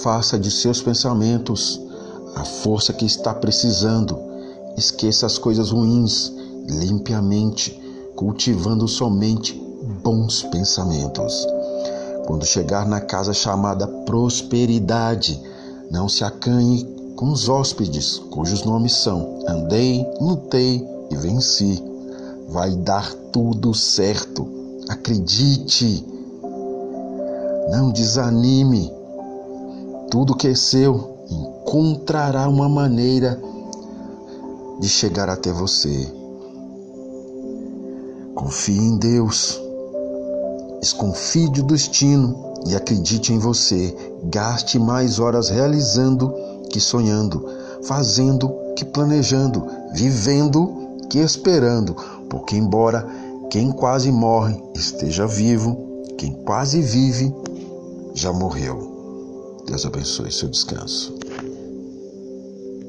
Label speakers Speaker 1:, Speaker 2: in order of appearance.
Speaker 1: Faça de seus pensamentos a força que está precisando. Esqueça as coisas ruins, limpe a mente, cultivando somente bons pensamentos. Quando chegar na casa chamada prosperidade, não se acanhe com os hóspedes, cujos nomes são Andei, Lutei e Venci. Vai dar tudo certo. Acredite. Não desanime. Tudo que é seu encontrará uma maneira de chegar até você. Confie em Deus. Desconfie do destino e acredite em você. Gaste mais horas realizando que sonhando, fazendo que planejando, vivendo que esperando, porque embora quem quase morre esteja vivo, quem quase vive já morreu. Deus abençoe seu descanso.